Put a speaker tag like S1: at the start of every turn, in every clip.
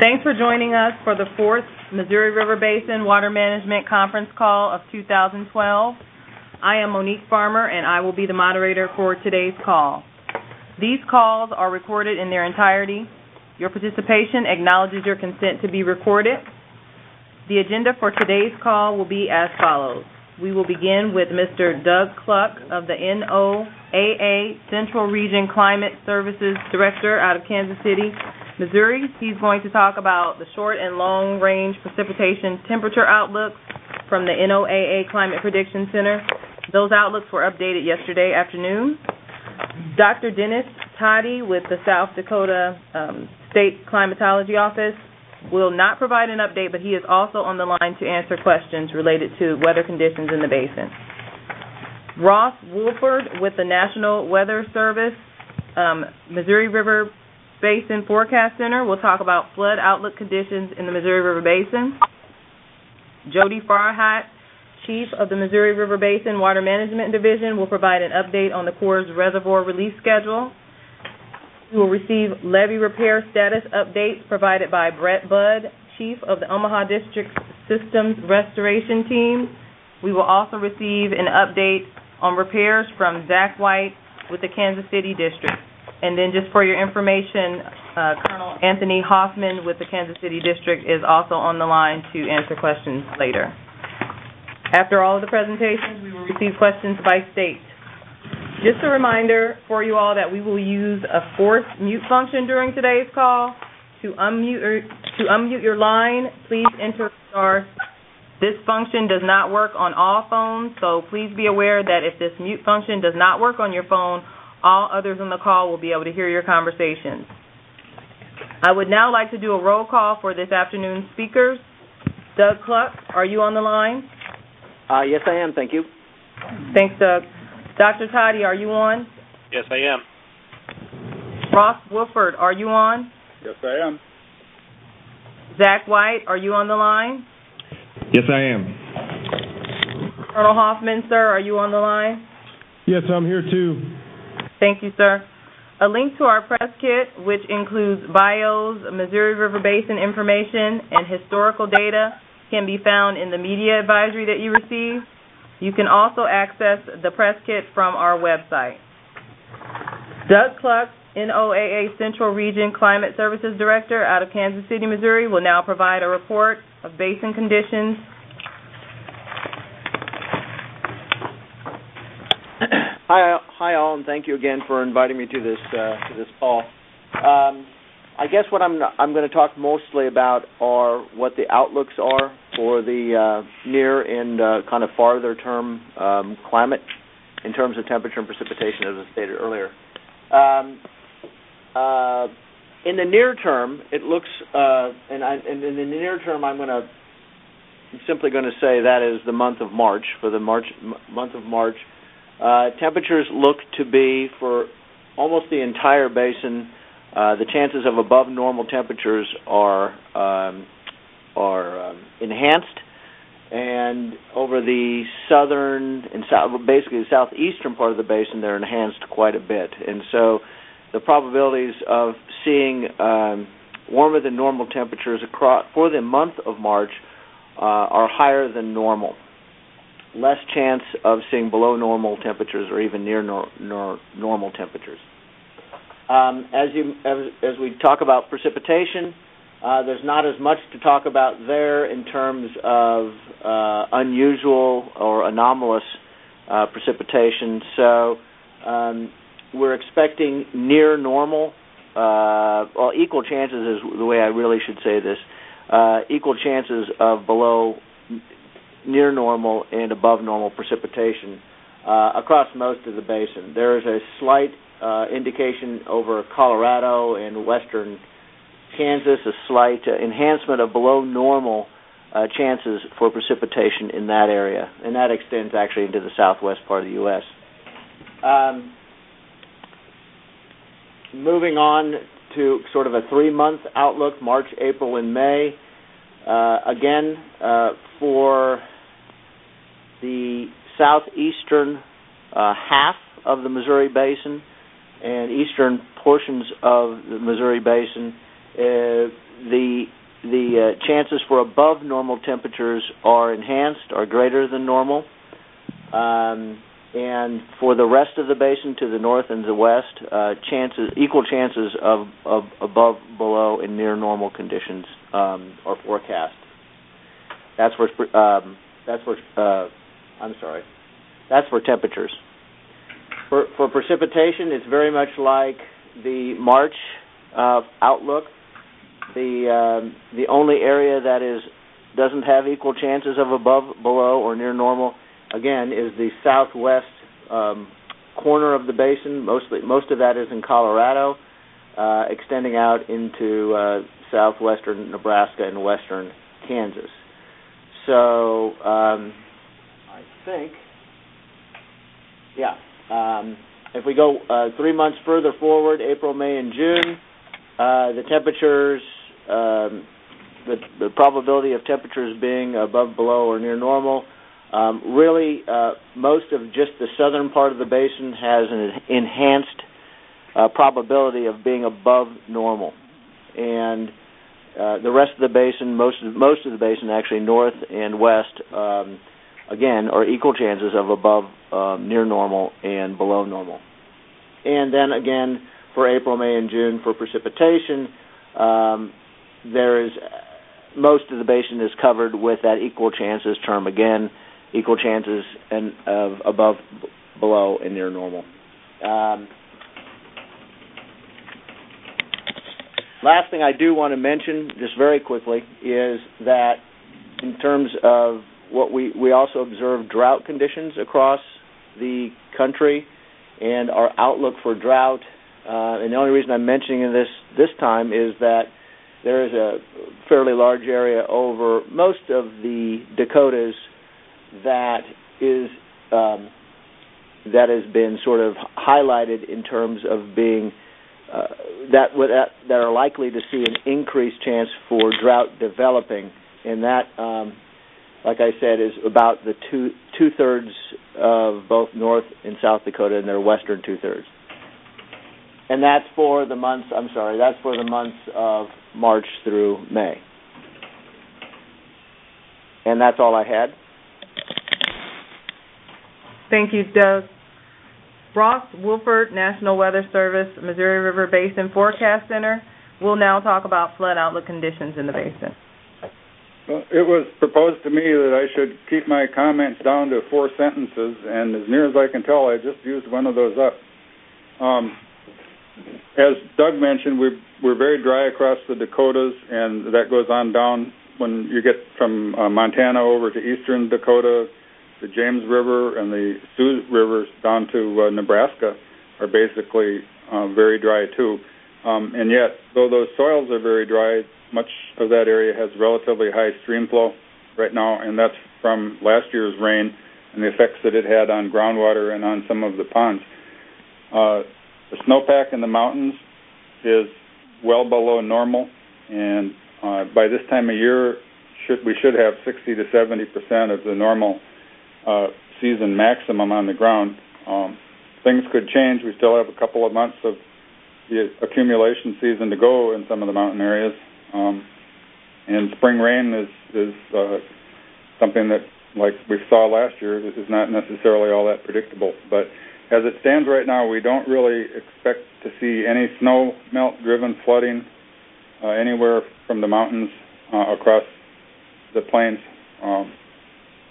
S1: Thanks for joining us for the fourth Missouri River Basin Water Management Conference Call of 2012. I am Monique Farmer and I will be the moderator for today's call. These calls are recorded in their entirety. Your participation acknowledges your consent to be recorded. The agenda for today's call will be as follows. We will begin with Mr. Doug Kluck of the NOAA Central Region Climate Services Director out of Kansas City, Missouri. He's going to talk about the short and long range precipitation temperature outlooks from the NOAA Climate Prediction Center. Those outlooks were updated yesterday afternoon. Dr. Dennis Todey with the South Dakota um, State Climatology Office will not provide an update, but he is also on the line to answer questions related to weather conditions in the basin. Ross Wolford with the National Weather Service, um, Missouri River Basin Forecast Center will talk about flood outlook conditions in the Missouri River Basin. Jody Farhat, Chief of the Missouri River Basin Water Management Division, will provide an update on the Corps' reservoir release schedule. We will receive levee repair status updates provided by Brett Budd, Chief of the Omaha District Systems Restoration Team. We will also receive an update on repairs from Zach White with the Kansas City District. And then just for your information, uh, Colonel Anthony Hofmann with the Kansas City District is also on the line to answer questions later. After all of the presentations, we will receive questions by state. Just a reminder for you all that we will use a forced mute function during today's call. To unmute, or, to unmute your line, please enter star. This function does not work on all phones, so please be aware that if this mute function does not work on your phone, all others on the call will be able to hear your conversations. I would now like to do a roll call for this afternoon's speakers. Doug Kluck, are you on the line?
S2: Uh, yes, I am. Thank you.
S1: Thanks, Doug. Dr. Todey, are you on?
S3: Yes, I am.
S1: Ross Wolford, are you on?
S4: Yes, I am.
S1: Zach White, are you on the line?
S5: Yes, I am.
S1: Colonel Hofmann, sir, are you on the line?
S5: Yes, I'm here too.
S1: Thank you, sir. A link to our press kit, which includes bios, Missouri River Basin information, and historical data, can be found in the media advisory that you received. You can also access the press kit from our website. Doug Kluck, NOAA Central Region Climate Services Director out of Kansas City, Missouri, will now provide a report of basin conditions.
S2: Hi, hi all, and thank you again for inviting me to this uh, to this call. Um, I guess what I'm I'm going to talk mostly about are what the outlooks are for the uh, near and uh, kind of farther term um, climate in terms of temperature and precipitation, as I stated earlier. Um, uh, in the near term, it looks, and, in the near term, I'm going to simply going to say that is the month of March. For the month of March, temperatures look to be for almost the entire basin the chances of above normal temperatures are um, are um, enhanced, and over the southern and south, basically the southeastern part of the basin, they're enhanced quite a bit. And so, the probabilities of seeing um, warmer than normal temperatures across for the month of March uh, are higher than normal. Less chance of seeing below normal temperatures or even near nor- nor- normal temperatures. Um, as you as, as, we talk about precipitation, uh, there's not as much to talk about there in terms of uh, unusual or anomalous uh, precipitation. So um, we're expecting near normal, uh, well, equal chances is the way I really should say this. Uh, equal chances of below near normal and above normal precipitation uh, across most of the basin. There is a slight indication over Colorado and western Kansas, a slight uh, enhancement of below normal uh, chances for precipitation in that area, and that extends actually into the southwest part of the U.S. Um, moving on to sort of a three-month outlook: March, April, and May. Uh, again, uh, for the southeastern uh, half of the Missouri Basin, and eastern portions of the Missouri Basin, the the uh, chances for above normal temperatures are enhanced, are greater than normal. Um, and for the rest of the basin to the north and the west, uh, chances equal chances of, of above, below, and near normal conditions um, are forecast. That's for um, that's for uh, I'm sorry, that's for temperatures. For for precipitation, it's very much like the March uh, outlook. The um, the only area that is doesn't have equal chances of above, below, or near normal again is the southwest um, corner of the basin. Mostly, most of that is in Colorado, uh, extending out into uh, southwestern Nebraska and western Kansas. So um, I think, yeah. Um, if we go uh, three months further forward, April, May, and June, uh, the temperatures, um, the, the probability of temperatures being above, below, or near normal um, really, uh, most of just the southern part of the basin has an enhanced uh, probability of being above normal, and uh, the rest of the basin, most of most of the basin, actually north and west, um, again, are equal chances of above um, near normal and below normal. And then again, for April, May, and June for precipitation, um, there is most of the basin is covered with that equal chances term again equal chances and of above, below, and near normal. Um, last thing I do want to mention, just very quickly, is that in terms of what we we also observe drought conditions across the country, and our outlook for drought. Uh, and the only reason I'm mentioning this this time is that there is a fairly large area over most of the Dakotas that is um, that has been sort of highlighted in terms of being uh, that, that are likely to see an increased chance for drought developing, and that, um, like I said, is about the two two thirds of both North and South Dakota and their western two thirds, and that's for the months. I'm sorry, that's for the months of March through May, and that's all I had.
S1: Thank you, Doug. Ross Wolford, National Weather Service, Missouri River Basin Forecast Center, will now talk about flood outlook conditions in the basin.
S3: Well, it was proposed to me that I should keep my comments down to four sentences, and as near as I can tell, I just used one of those up. Um, as Doug mentioned, we're, very dry across the Dakotas, and that goes on down when you get from uh, Montana over to eastern Dakota, the James River and the Sioux rivers down to uh, Nebraska are basically uh, very dry too. Um, and yet, though those soils are very dry, much of that area has relatively high stream flow right now, and that's from last year's rain and the effects that it had on groundwater and on some of the ponds. The snowpack in the mountains is well below normal, and uh, by this time of year, should, we should have 60 to 70 percent of the normal uh, season maximum on the ground. Um, things could change. We still have a couple of months of the accumulation season to go in some of the mountain areas. Um, and spring rain is is uh, something that, like we saw last year, is not necessarily all that predictable. But as it stands right now, we don't really expect to see any snow melt driven flooding uh, anywhere from the mountains uh, across the plains. Um,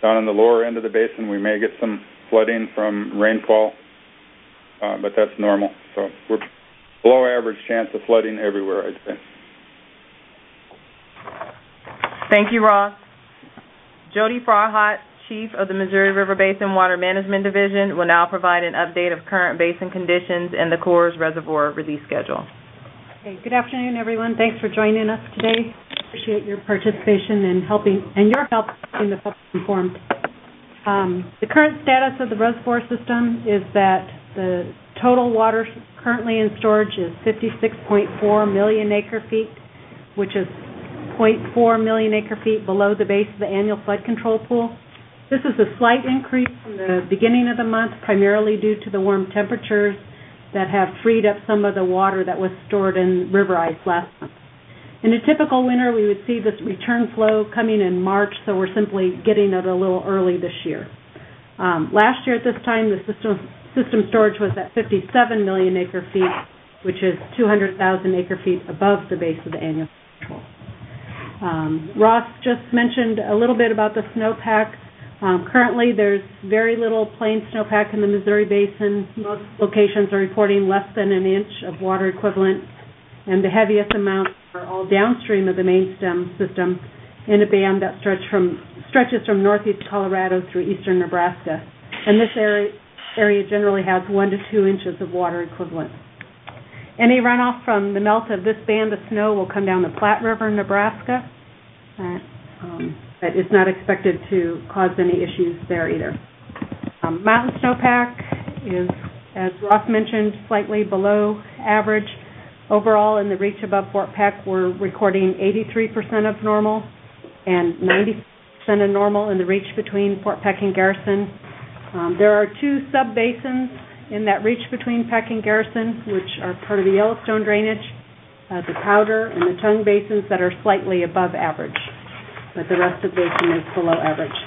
S3: down in the lower end of the basin, we may get some flooding from rainfall, uh, but that's normal. So we're below average chance of flooding everywhere, I'd say.
S1: Thank you, Ross. Jody Farhat, Chief of the Missouri River Basin Water Management Division, will now provide an update of current basin conditions and the Corps' reservoir release schedule.
S4: Okay, good afternoon, everyone. Thanks for joining us today. Appreciate your participation and helping, and your help keeping the public informed. Um, the current status of the reservoir system is that the total water currently in storage is 56.4 million acre feet, which is 0.4 million acre feet below the base of the annual flood control pool. This is a slight increase from the beginning of the month, primarily due to the warm temperatures that have freed up some of the water that was stored in river ice last month. In a typical winter, we would see this return flow coming in March, so we're simply getting it a little early this year. Um, last year at this time, the system, system storage was at 57 million acre feet, which is 200,000 acre feet above the base of the annual control. Um, Ross just mentioned a little bit about the snowpack. Um, currently, there's very little plain snowpack in the Missouri Basin. Most locations are reporting less than an inch of water equivalent, and the heaviest amounts are all downstream of the main stem system in a band that stretch from, stretches from northeast Colorado through eastern Nebraska. And this area, area generally has one to two inches of water equivalent. Any runoff from the melt of this band of snow will come down the Platte River, Nebraska. Uh, um, but it's not expected to cause any issues there either. Um, mountain snowpack is, as Ross mentioned, slightly below average. Overall, in the reach above Fort Peck, we're recording 83% of normal and 90% of normal in the reach between Fort Peck and Garrison. Um, there are two sub-basins in that reach between Peck and Garrison, which are part of the Yellowstone drainage, uh, the Powder and the Tongue basins that are slightly above average, but the rest of basin is below average.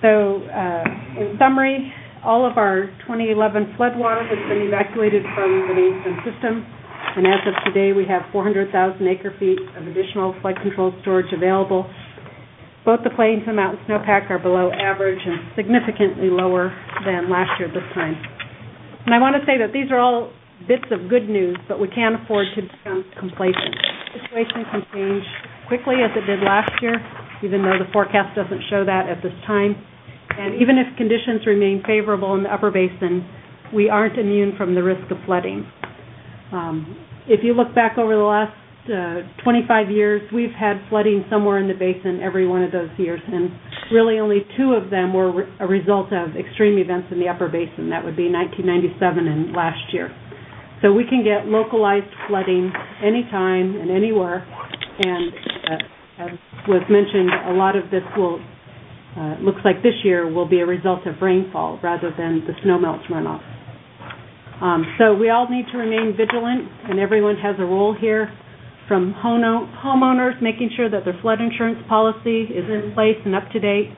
S4: So, uh, in summary, all of our 2011 floodwater has been evacuated from the stem system, and as of today, we have 400,000 acre feet of additional flood control storage available. Both the plains and mountain snowpack are below average and significantly lower than last year at this time. And I want to say that these are all bits of good news, but we can't afford to become complacent. Situation can change quickly as it did last year, even though the forecast doesn't show that at this time. And even if conditions remain favorable in the upper basin, we aren't immune from the risk of flooding. Um, if you look back over the last uh, 25 years, we've had flooding somewhere in the basin every one of those years, and really only two of them were re- a result of extreme events in the upper basin. That would be 1997 and last year. So we can get localized flooding anytime and anywhere, and uh, as was mentioned, a lot of this will uh, looks like this year will be a result of rainfall rather than the snowmelt runoff. Um, so we all need to remain vigilant, and everyone has a role here, from homeowners making sure that their flood insurance policy is in place and up to date,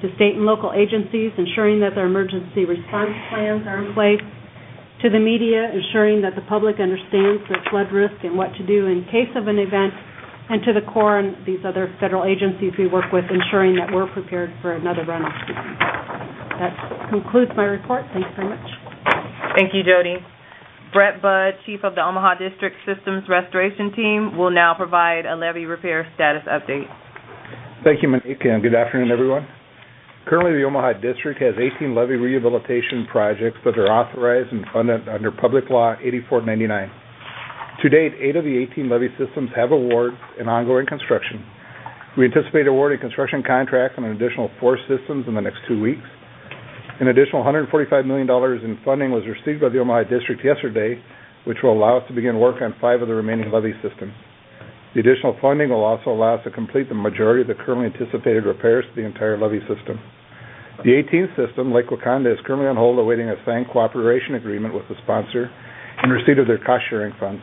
S4: to state and local agencies ensuring that their emergency response plans are in place, to the media ensuring that the public understands the flood risk and what to do in case of an event, and to the Corps and these other federal agencies we work with, ensuring that we're prepared for another runoff season. That concludes my report. Thanks very much.
S1: Thank you, Jody. Brett Budd, Chief of the Omaha District Systems Restoration Team, will now provide a levee repair status update.
S6: Thank you, Monique, and good afternoon, everyone. Currently, the Omaha District has 18 levee rehabilitation projects that are authorized and funded under Public Law 8499. To date, eight of the 18 levee systems have awards and ongoing construction. We anticipate awarding construction contracts on an additional four systems in the next two weeks. An additional $145 million in funding was received by the Omaha District yesterday, which will allow us to begin work on five of the remaining levee systems. The additional funding will also allow us to complete the majority of the currently anticipated repairs to the entire levee system. The 18th system, Lake Wakanda, is currently on hold awaiting a signed cooperation agreement with the sponsor in receipt of their cost-sharing funds.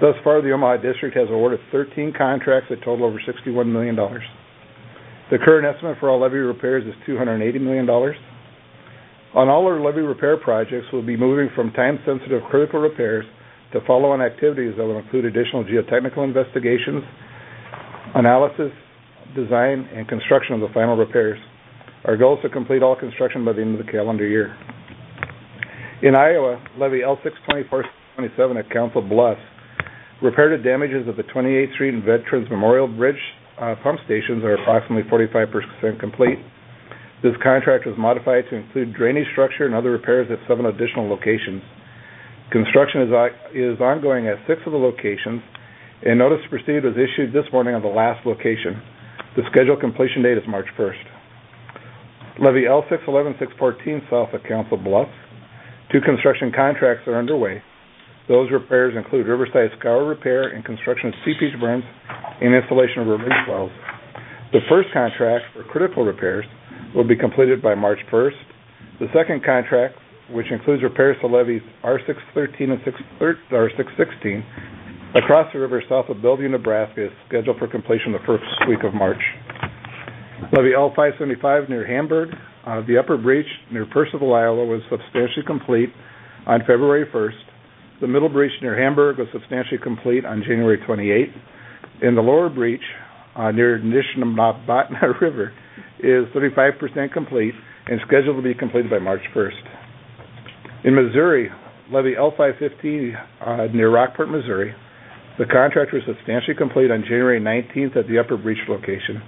S6: Thus far, the Omaha District has awarded 13 contracts that total over $61 million. The current estimate for all levee repairs is $280 million. On all our levee repair projects, we'll be moving from time-sensitive critical repairs to follow-on activities that will include additional geotechnical investigations, analysis, design, and construction of the final repairs. Our goal is to complete all construction by the end of the calendar year. In Iowa, levee L62427 at Council Bluffs Repair to damages of the 28th Street and Veterans Memorial Bridge uh, pump stations are approximately 45% complete. This contract was modified to include drainage structure and other repairs at seven additional locations. Construction is, uh, is ongoing at six of the locations, and notice to proceed was issued this morning on the last location. The scheduled completion date is March 1st. Levee L611614 south of Council Bluffs. Two construction contracts are underway. Those repairs include riverside scour repair and construction of seepage berms and installation of release wells. The first contract for critical repairs will be completed by March 1st. The second contract which includes repairs to levees R613 and R616 across the river south of Bellevue, Nebraska, is scheduled for completion the first week of March. Levee L575 near Hamburg, uh, the upper breach near Percival, Iowa, was substantially complete on February 1st. The middle breach near Hamburg was substantially complete on January 28th. And the lower breach uh, near Nishnabotna River is 35% complete and scheduled to be completed by March 1st. In Missouri, Levee L515 uh, near Rockport, Missouri, the contract was substantially complete on January 19th at the upper breach location.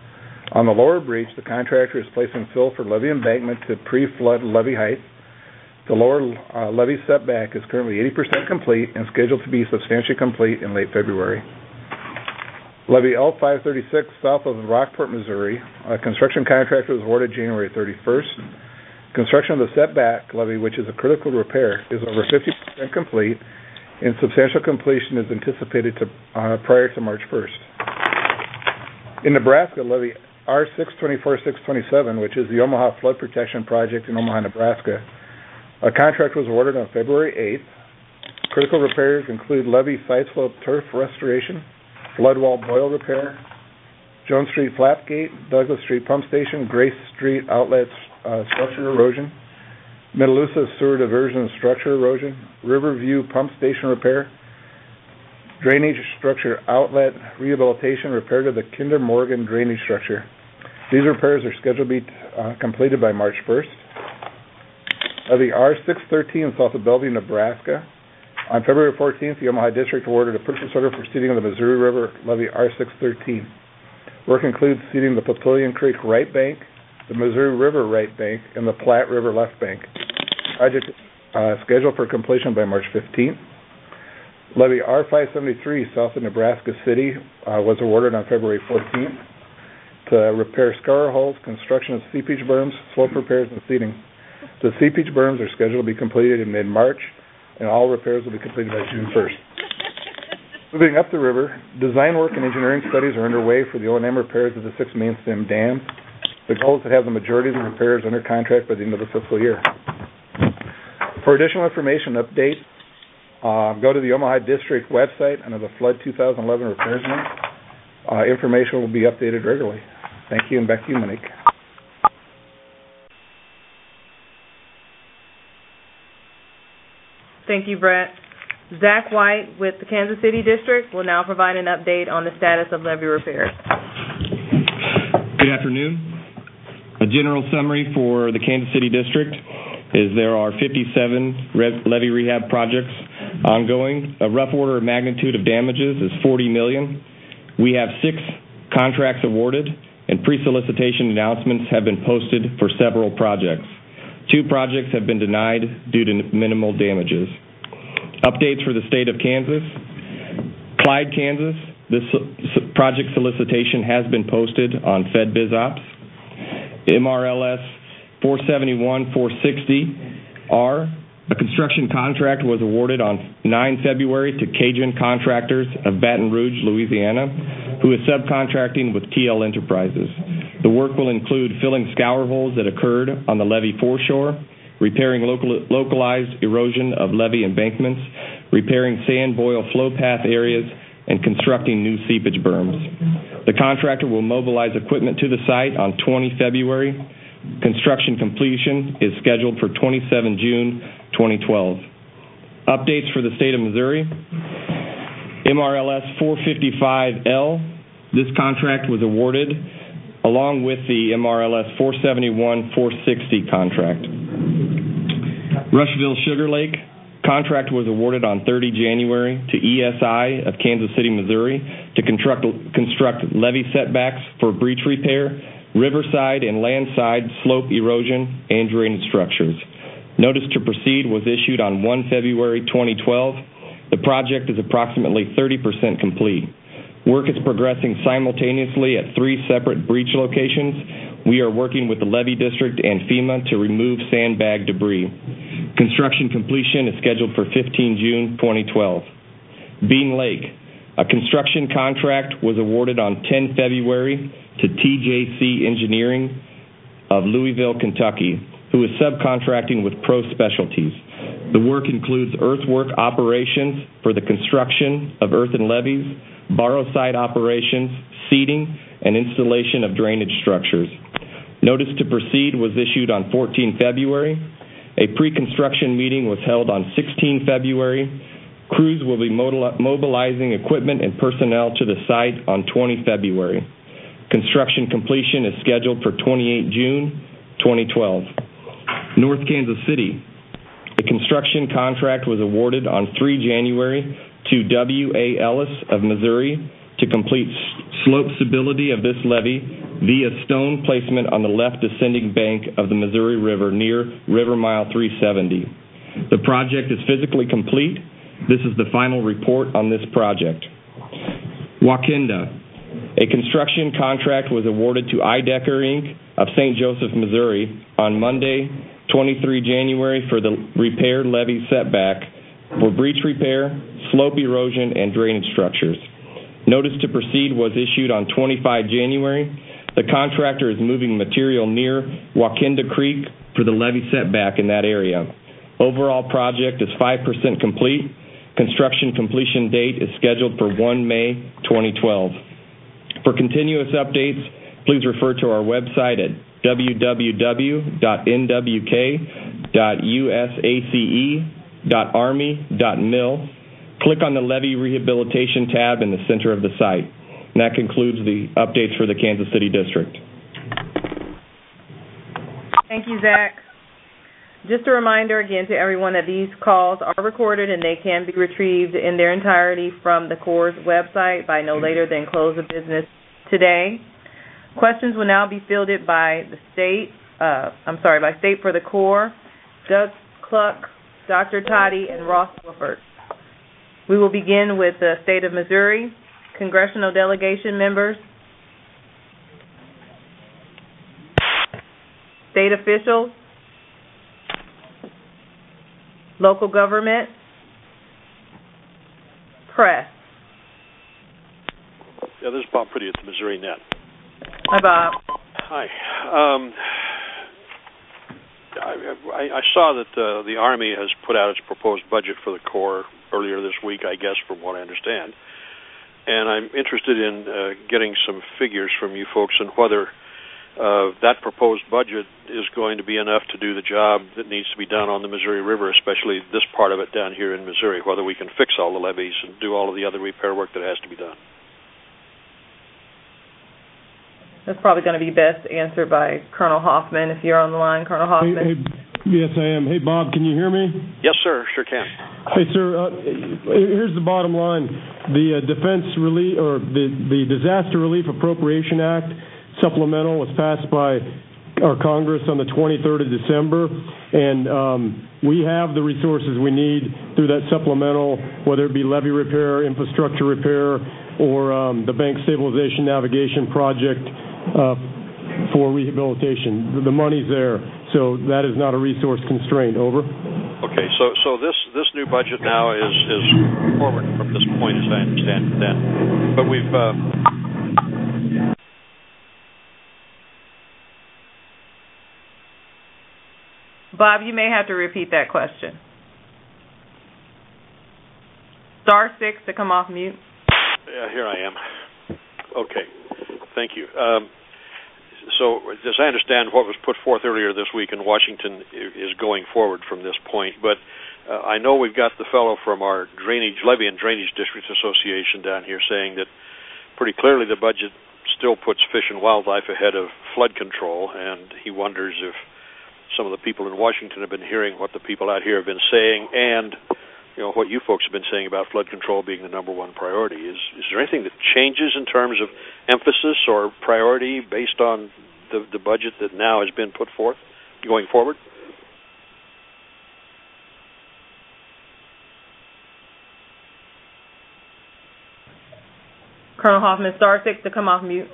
S6: On the lower breach, the contractor is placing fill for levee embankment to pre-flood levee height. The lower uh, levee setback is currently 80% complete and scheduled to be substantially complete in late February. Levee L536 south of Rockport, Missouri, a construction contractor was awarded January 31st. Construction of the setback levee, which is a critical repair, is over 50% complete, and substantial completion is anticipated to, uh, prior to March 1st. In Nebraska, levee R624627, which is the Omaha Flood Protection Project in Omaha, Nebraska, a contract was awarded on February 8th. Critical repairs include levee side slope turf restoration, flood wall boil repair, Jones Street flap gate, Douglas Street pump station, Grace Street outlet uh, structure erosion, Metalusa sewer diversion and structure erosion, Riverview pump station repair, drainage structure outlet rehabilitation, repair to the Kinder Morgan drainage structure. These repairs are scheduled to be uh, completed by March 1st. Levee R613 south of Bellevue, Nebraska. On February 14th, the Omaha District awarded a purchase order for seeding of the Missouri River levee R613. Work includes seeding the Papillion Creek right bank, the Missouri River right bank, and the Platte River left bank. Project uh, scheduled for completion by March 15th. Levee R573 south of Nebraska City uh, was awarded on February 14th to repair scour holes, construction of seepage berms, slope repairs, and seeding. The seepage berms are scheduled to be completed in mid-March, and all repairs will be completed by June 1st. Moving up the river, design work and engineering studies are underway for the O&M repairs of the six main stem dams. The goal is to have the majority of the repairs under contract by the end of the fiscal year. For additional information update, uh, go to the Omaha District website under the Flood 2011 Repairs link. Uh, information will be updated regularly. Thank you, and back to you, Monique.
S1: Thank you, Brett. Zach White with the Kansas City District will now provide an update on the status of levee repairs.
S5: Good afternoon. A general summary for the Kansas City District is there are 57 re- levee rehab projects ongoing. A rough order of magnitude of damages is 40 million. We have six contracts awarded, and pre-solicitation announcements have been posted for several projects. Two projects have been denied due to minimal damages. Updates for the state of Kansas. Clyde, Kansas. This project solicitation has been posted on FedBizOpps. MRLS 471-460R. A construction contract was awarded on 9 February to Cajun Contractors of Baton Rouge, Louisiana, who is subcontracting with TL Enterprises. The work will include filling scour holes that occurred on the levee foreshore, repairing local, localized erosion of levee embankments, repairing sand boil flow path areas, and constructing new seepage berms. The contractor will mobilize equipment to the site on 20 February. Construction completion is scheduled for 27 June 2012. Updates for the state of Missouri. MRLS 455L. This contract was awarded along with the MRLS 471-460 contract. Rushville Sugar Lake contract was awarded on 30 January to ESI of Kansas City, Missouri to construct, construct levee setbacks for breach repair, riverside and landside slope erosion, and drainage structures. Notice to proceed was issued on 1 February 2012. The project is approximately 30% complete. Work is progressing simultaneously at three separate breach locations. We are working with the levee district and FEMA to remove sandbag debris. Construction completion is scheduled for 15 June 2012. Bean Lake. A construction contract was awarded on 10 February to TJC Engineering of Louisville, Kentucky. who is subcontracting with Pro Specialties. The work includes earthwork operations for the construction of earthen levees, borrow site operations, seeding, and installation of drainage structures. Notice to proceed was issued on 14 February. A pre-construction meeting was held on 16 February. Crews will be mobilizing equipment and personnel to the site on 20 February. Construction completion is scheduled for 28 June 2012. North Kansas City. A construction contract was awarded on 3 January to W.A. Ellis of Missouri to complete slope stability of this levee via stone placement on the left descending bank of the Missouri River near River Mile 370. The project is physically complete. This is the final report on this project. Wakenda. A construction contract was awarded to Ideker Inc. of St. Joseph, Missouri on Monday, 23 January for the repair levee setback for breach repair, slope erosion, and drainage structures. Notice to proceed was issued on 25 January. The contractor is moving material near Wakenda Creek for the levee setback in that area. Overall project is 5% complete. Construction completion date is scheduled for 1 May 2012. For continuous updates, please refer to our website at www.nwk.usace.army.mil Click on the Levee Rehabilitation tab in the center of the site. And that concludes the updates for the Kansas City District.
S1: Thank you, Zach. Just a reminder again to everyone that these calls are recorded and they can be retrieved in their entirety from the Corps' website by no later than close of business today. Questions will now be fielded by the state, uh, I'm sorry, by state for the Corps, Doug Kluck, Dr. Todey, and Ross Wolford. We will begin with the state of Missouri, congressional delegation members, state officials, local government, press.
S7: Yeah, this is Bob Priddy at the Missourinet.
S1: Hi, Bob.
S7: Hi. Um, I, I, saw that uh, the Army has put out its proposed budget for the Corps earlier this week, I guess, from what I understand. And I'm interested in uh, getting some figures from you folks on whether uh, that proposed budget is going to be enough to do the job that needs to be done on the Missouri River, especially this part of it down here in Missouri, whether we can fix all the levees and do all of the other repair work that has to be done.
S1: That's probably going to be best answered by Colonel Hofmann. If you're on the line, Colonel Hofmann.
S8: Hey, hey, yes, I am. Hey, Bob, can you hear me?
S7: Yes, sir. Sure can.
S8: Hey, sir. Uh, here's the bottom line: the uh, Defense Relief or the the Disaster Relief Appropriation Act supplemental was passed by our Congress on the 23rd of December, and um, we have the resources we need through that supplemental, whether it be levee repair, infrastructure repair, or um, the Bank Stabilization Navigation Project uh, for rehabilitation. The money's there, so that is not a resource constraint. Over.
S7: Okay, so so this this new budget now is is forward from this point, as I understand it. Then, but we've. Uh,
S1: Bob, you may have to repeat that question. Star six to come off mute.
S7: Yeah, here I am. Okay, thank you. So, as I understand, what was put forth earlier this week in Washington is going forward from this point. But uh, I know we've got the fellow from our Drainage levee and Drainage Districts Association down here saying that pretty clearly the budget still puts fish and wildlife ahead of flood control, and he wonders if some of the people in Washington have been hearing what the people out here have been saying and you know what you folks have been saying about flood control being the number one priority. Is is there anything that changes in terms of emphasis or priority based on the the budget that now has been put forth going forward?
S1: Colonel Hofmann, star six to come off mute.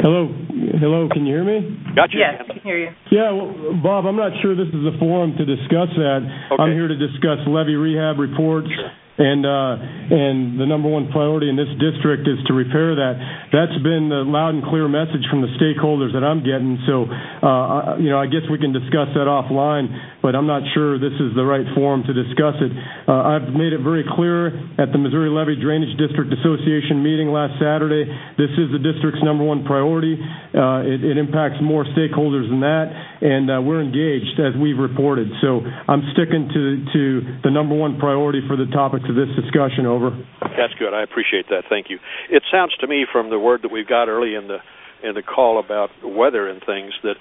S8: Hello, hello. Can you hear me?
S7: Got you.
S1: Yes, I can hear you.
S8: Yeah, well, Bob. I'm not sure this is the forum to discuss that.
S7: Okay.
S8: I'm here to discuss levee rehab reports and uh, and the number one priority in this district is to repair that. That's been the loud and clear message from the stakeholders that I'm getting. So, uh, you know, I guess we can discuss that offline, but I'm not sure this is the right forum to discuss it. Uh, I've made it very clear at the Missouri Levee Drainage District Association meeting last Saturday. This is the district's number one priority. Uh, it, it impacts more stakeholders than that, and uh, we're engaged as we've reported. So I'm sticking to to the number one priority for the topics of this discussion. Over.
S7: That's good. I appreciate that. Thank you. It sounds to me from the word that we've got early in the in the call about weather and things that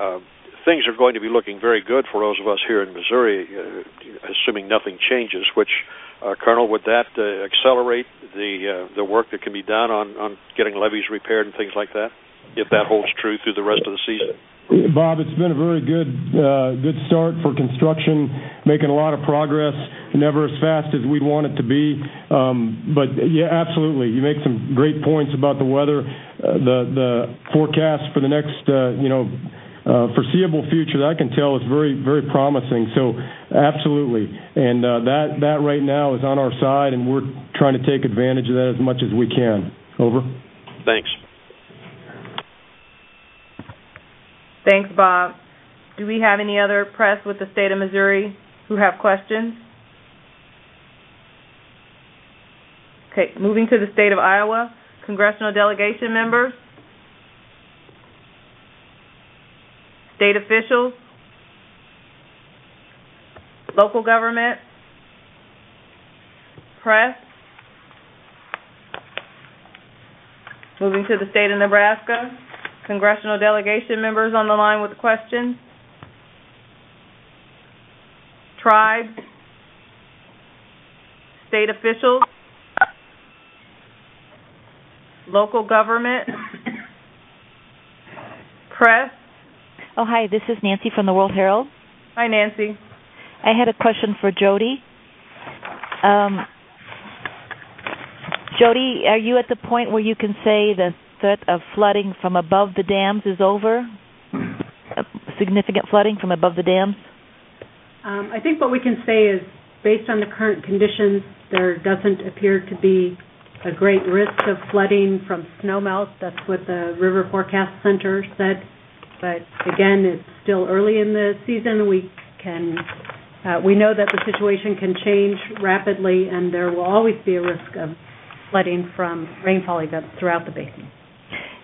S7: uh, things are going to be looking very good for those of us here in Missouri, uh, assuming nothing changes. Which, Colonel, would that accelerate the the work that can be done on on getting levees repaired and things like that? If that holds true through the rest of the season.
S8: Bob, it's been a very good uh, good start for construction, making a lot of progress. Never as fast as we'd want it to be, um, but yeah, absolutely. You make some great points about the weather, uh, the the forecast for the next uh, you know foreseeable future that I can tell is very very promising. So absolutely, and uh, that that right now is on our side, and we're trying to take advantage of that as much as we can. Over.
S7: Thanks.
S1: Thanks, Bob. Do we have any other press with the state of Missouri who have questions? Okay, moving to the state of Iowa, congressional delegation members, state officials, local government, press. Moving to the state of Nebraska, congressional delegation members on the line with questions? Tribes? State officials? Local government? Press?
S9: Oh, hi, this is Nancy from the World Herald.
S1: Hi, Nancy.
S9: I had a question for Jody. Um, Jody, are you at the point where you can say the threat of flooding from above the dams is over? Significant flooding from above the dams?
S4: Um, I think what we can say is, based on the current conditions, there doesn't appear to be a great risk of flooding from snowmelt. That's what the River Forecast Center said. But again, it's still early in the season. We can, uh, we know that the situation can change rapidly, and there will always be a risk of flooding from rainfall events throughout the basin.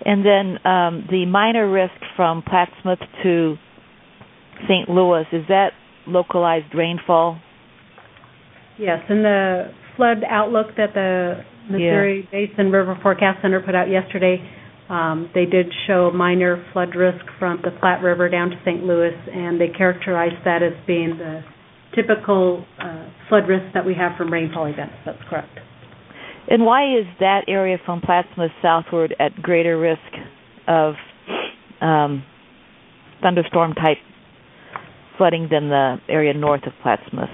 S9: And then um, the minor risk from Plattsmouth to St. Louis, is that localized rainfall?
S4: Yes, in the flood outlook that the Missouri yeah. Basin River Forecast Center put out yesterday, um, they did show minor flood risk from the Platte River down to St. Louis, and they characterized that as being the typical uh, flood risk that we have from rainfall events. That's correct.
S9: And why is that area from Plattsmouth southward at greater risk of um, thunderstorm type flooding than the area north of Plattsmouth?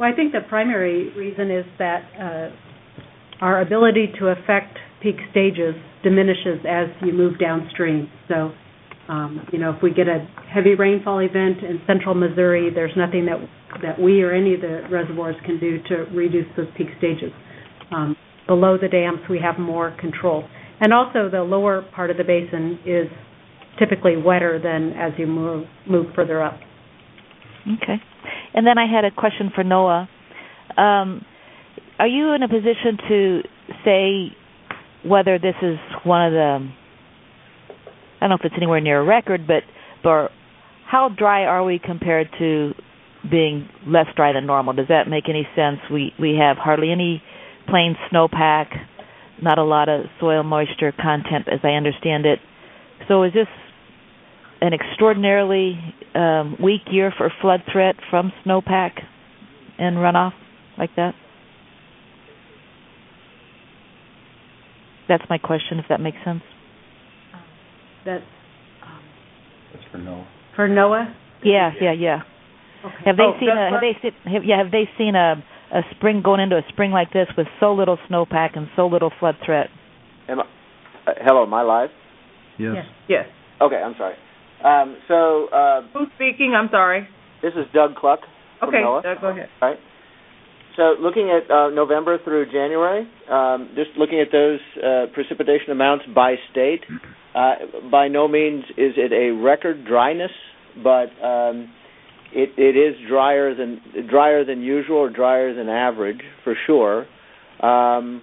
S4: Well, I think the primary reason is that uh, our ability to affect peak stages diminishes as you move downstream. So, um, you know, if we get a heavy rainfall event in central Missouri, there's nothing that that we or any of the reservoirs can do to reduce those peak stages. Um, below the dams, we have more control. And also, the lower part of the basin is typically wetter than as you move move further up.
S9: Okay. And then I had a question for NOAA. Um, are you in a position to say whether this is one of the I don't know if it's anywhere near a record, but but how dry are we compared to being less dry than normal? Does that make any sense? We we have hardly any plain snowpack, not a lot of soil moisture content, as I understand it. So, is this an extraordinarily um, weak year for flood threat from snowpack and runoff like that? That's my question, if that makes sense.
S4: That's um,
S6: That's for NOAA.
S4: For NOAA?
S9: Yeah, yeah, yeah.
S4: Okay.
S9: Have they
S1: Oh,
S9: seen a have they seen have, yeah have they seen a a spring going into a spring like this with so little snowpack and so little flood threat?
S2: Am I, uh, hello, am I live?
S4: Yes.
S1: Yes.
S2: Okay, I'm sorry. Um, so uh,
S1: Who's speaking? I'm sorry.
S2: this is Doug Kluck from
S1: Okay,
S2: NOAA.
S1: Doug, go ahead.
S2: Right. So looking at uh, November through January, um, just looking at those uh, precipitation amounts by state, uh, by no means is it a record dryness, but um, it, it is drier than drier than usual or drier than average for sure. Um,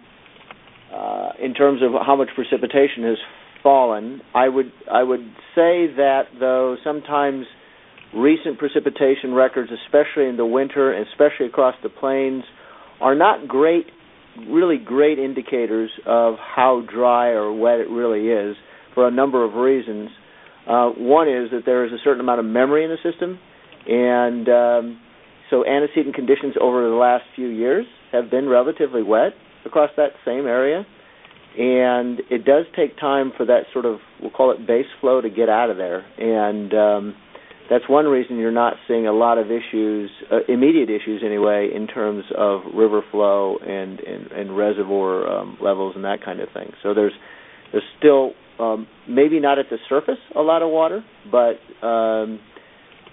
S2: uh, in terms of how much precipitation has fallen, I would I would say that though sometimes recent precipitation records, especially in the winter, especially across the plains, are not great, really great indicators of how dry or wet it really is for a number of reasons. Uh, one is that there is a certain amount of memory in the system, and um, so antecedent conditions over the last few years have been relatively wet across that same area. And it does take time for that sort of, we'll call it base flow to get out of there. And um, that's one reason you're not seeing a lot of issues, uh, immediate issues anyway, in terms of river flow and and, and reservoir um, levels and that kind of thing. So there's there's still um, maybe not at the surface a lot of water, but um,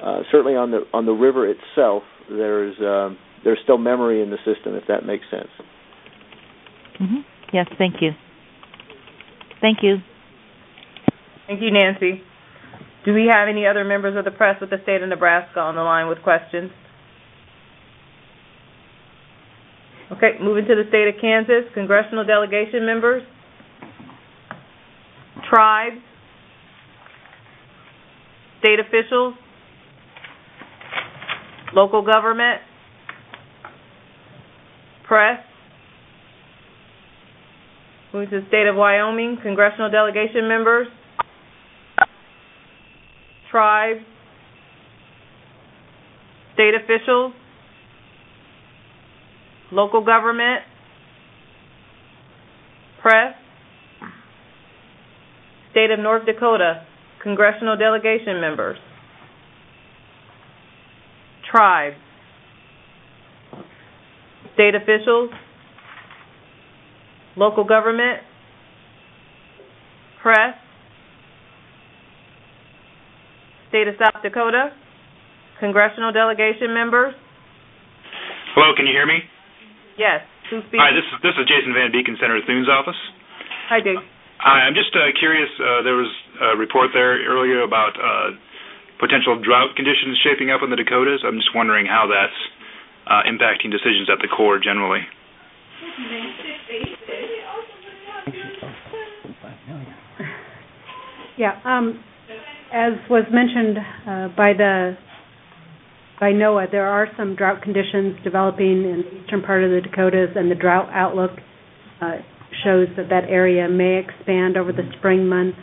S2: uh, certainly on the on the river itself, there's um, there's still memory in the system, if that makes sense.
S9: Mm-hmm. Yes, thank you. Thank you.
S1: Thank you, Nancy. Do we have any other members of the press with the state of Nebraska on the line with questions? Okay, moving to the state of Kansas, congressional delegation members, tribes, state officials, local government, press. Moving to the state of Wyoming, congressional delegation members, tribes, state officials, local government, press, state of North Dakota, congressional delegation members, tribes, state officials, local government, press, State of South Dakota, congressional delegation members.
S10: Hello, can you hear me?
S1: Yes, who's speaking?
S10: Hi, this is this is Jason Van Beek in Senator Thune's office.
S1: Hi, Dave.
S10: Hi, I'm just uh, curious. Uh, there was a report there earlier about uh, potential drought conditions shaping up in the Dakotas. I'm just wondering how that's uh, impacting decisions at the Corps generally.
S4: Yeah, um, as was mentioned uh, by the by NOAA, there are some drought conditions developing in the eastern part of the Dakotas, and the drought outlook uh, shows that that area may expand over the spring months.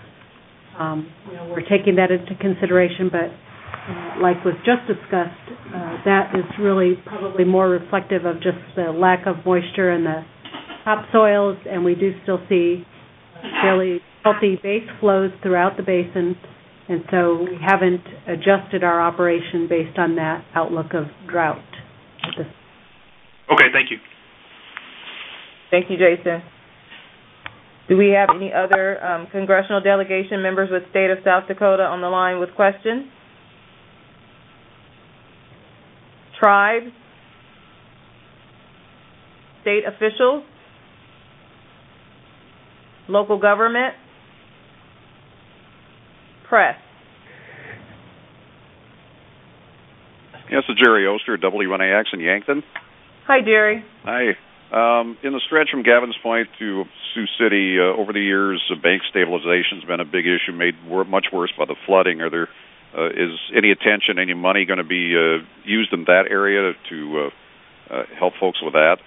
S4: Um, you know, we're taking that into consideration, but uh, like was just discussed, uh, that is really probably more reflective of just the lack of moisture in the topsoils, and we do still see fairly healthy base flows throughout the basin and so we haven't adjusted our operation based on that outlook of drought.
S10: Okay, thank you.
S1: Thank you, Jason. Do we have any other um, congressional delegation members with state of South Dakota on the line with questions? Tribes? State officials? Local government? press.
S11: Yes, it's Jerry Oster, WNAX in Yankton.
S1: Hi, Jerry.
S11: Hi. Um, in the stretch from Gavins Point to Sioux City, uh, over the years, uh, bank stabilization has been a big issue, made wor- much worse by the flooding. Are there uh, is any attention, any money going to be uh, used in that area to uh, uh, help folks with that?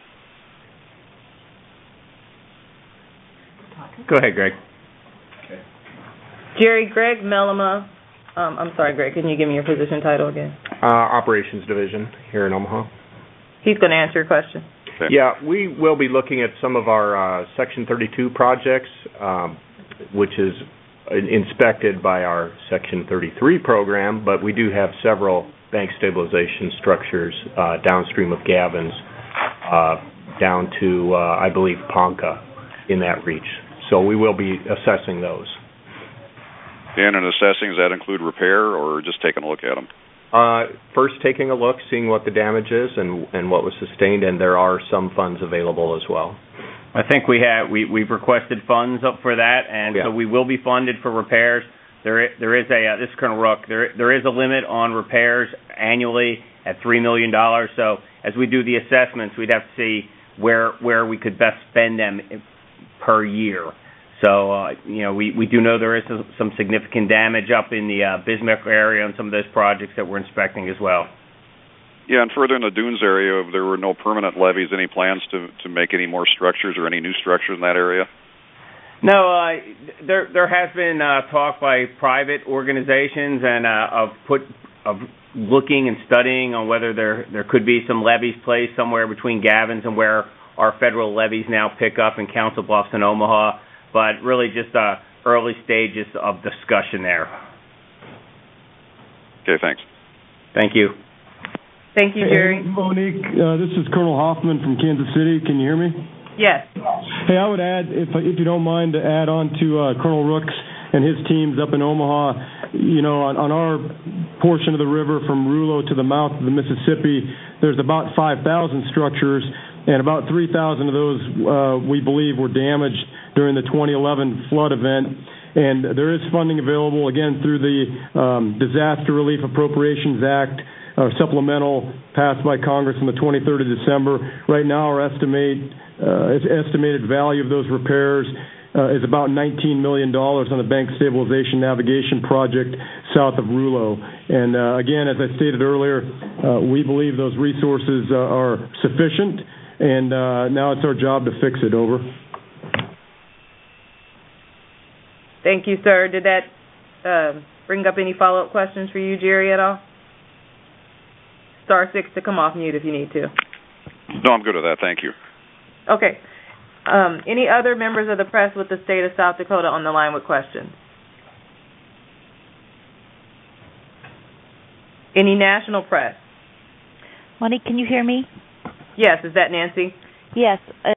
S12: Go ahead, Greg. Okay.
S1: Jerry Greg Melama. Um, I'm sorry, Greg. Can you give me your position title again?
S12: Uh, Operations Division here in Omaha.
S1: He's going to answer your question.
S12: Yeah, we will be looking at some of our uh, Section 32 projects, um, which is inspected by our Section 33 program, but we do have several bank stabilization structures uh, downstream of Gavins, uh, down to, uh, I believe, Ponca in that reach. So we will be assessing those.
S11: And in assessing, does that include repair or just taking a look at them?
S12: Uh, first, taking a look, seeing what the damage is and, and what was sustained, and there are some funds available as well.
S13: I think we have we we've requested funds up for that, and so we will be funded for repairs. There there is a uh, this is Colonel Ruch. There there is a limit on repairs annually at three million dollars. So as we do the assessments, we'd have to see where where we could best spend them per year. So uh, you know we we do know there is some, significant damage up in the uh, Bismarck area on some of those projects that we're inspecting as well.
S11: Yeah, and further in the dunes area, there were no permanent levees. Any plans to to make any more structures or any new structures in that area?
S13: No, uh, there there has been uh, talk by private organizations and uh, of put of looking and studying on whether there there could be some levees placed somewhere between Gavins and where our federal levees now pick up in Council Bluffs and Omaha, but really just uh, early stages of discussion there.
S11: Okay, thanks.
S13: Thank you.
S1: Thank you,
S8: Hey,
S1: Jerry.
S8: Monique, uh, this is Colonel Hofmann from Kansas City. Can you hear me?
S1: Yes.
S8: Hey, I would add, if if you don't mind, to add on to uh, Colonel Ruch's and his teams up in Omaha. You know, on, on our portion of the river from Rulo to the mouth of the Mississippi, there's about 5,000 structures, and about 3,000 of those uh, we believe were damaged during the 2011 flood event. And there is funding available again through the um, Disaster Relief Appropriations Act supplemental passed by Congress on the 23rd of December. Right now, our estimate uh, estimated value of those repairs uh, is about $19 million on the bank stabilization navigation project south of Rulo. And uh, again, as I stated earlier, we believe those resources are sufficient, and now it's our job to fix it. Over.
S1: Thank you, sir. Did that uh, bring up any follow-up questions for you, Jerry, at all? Star six to come off mute if you need to.
S11: No, I'm good with that. Thank you.
S1: Okay. Um, any other members of the press with the state of South Dakota on the line with questions? Any national press?
S9: Monique, can you hear me?
S1: Yes, is that Nancy?
S9: Yes. Uh,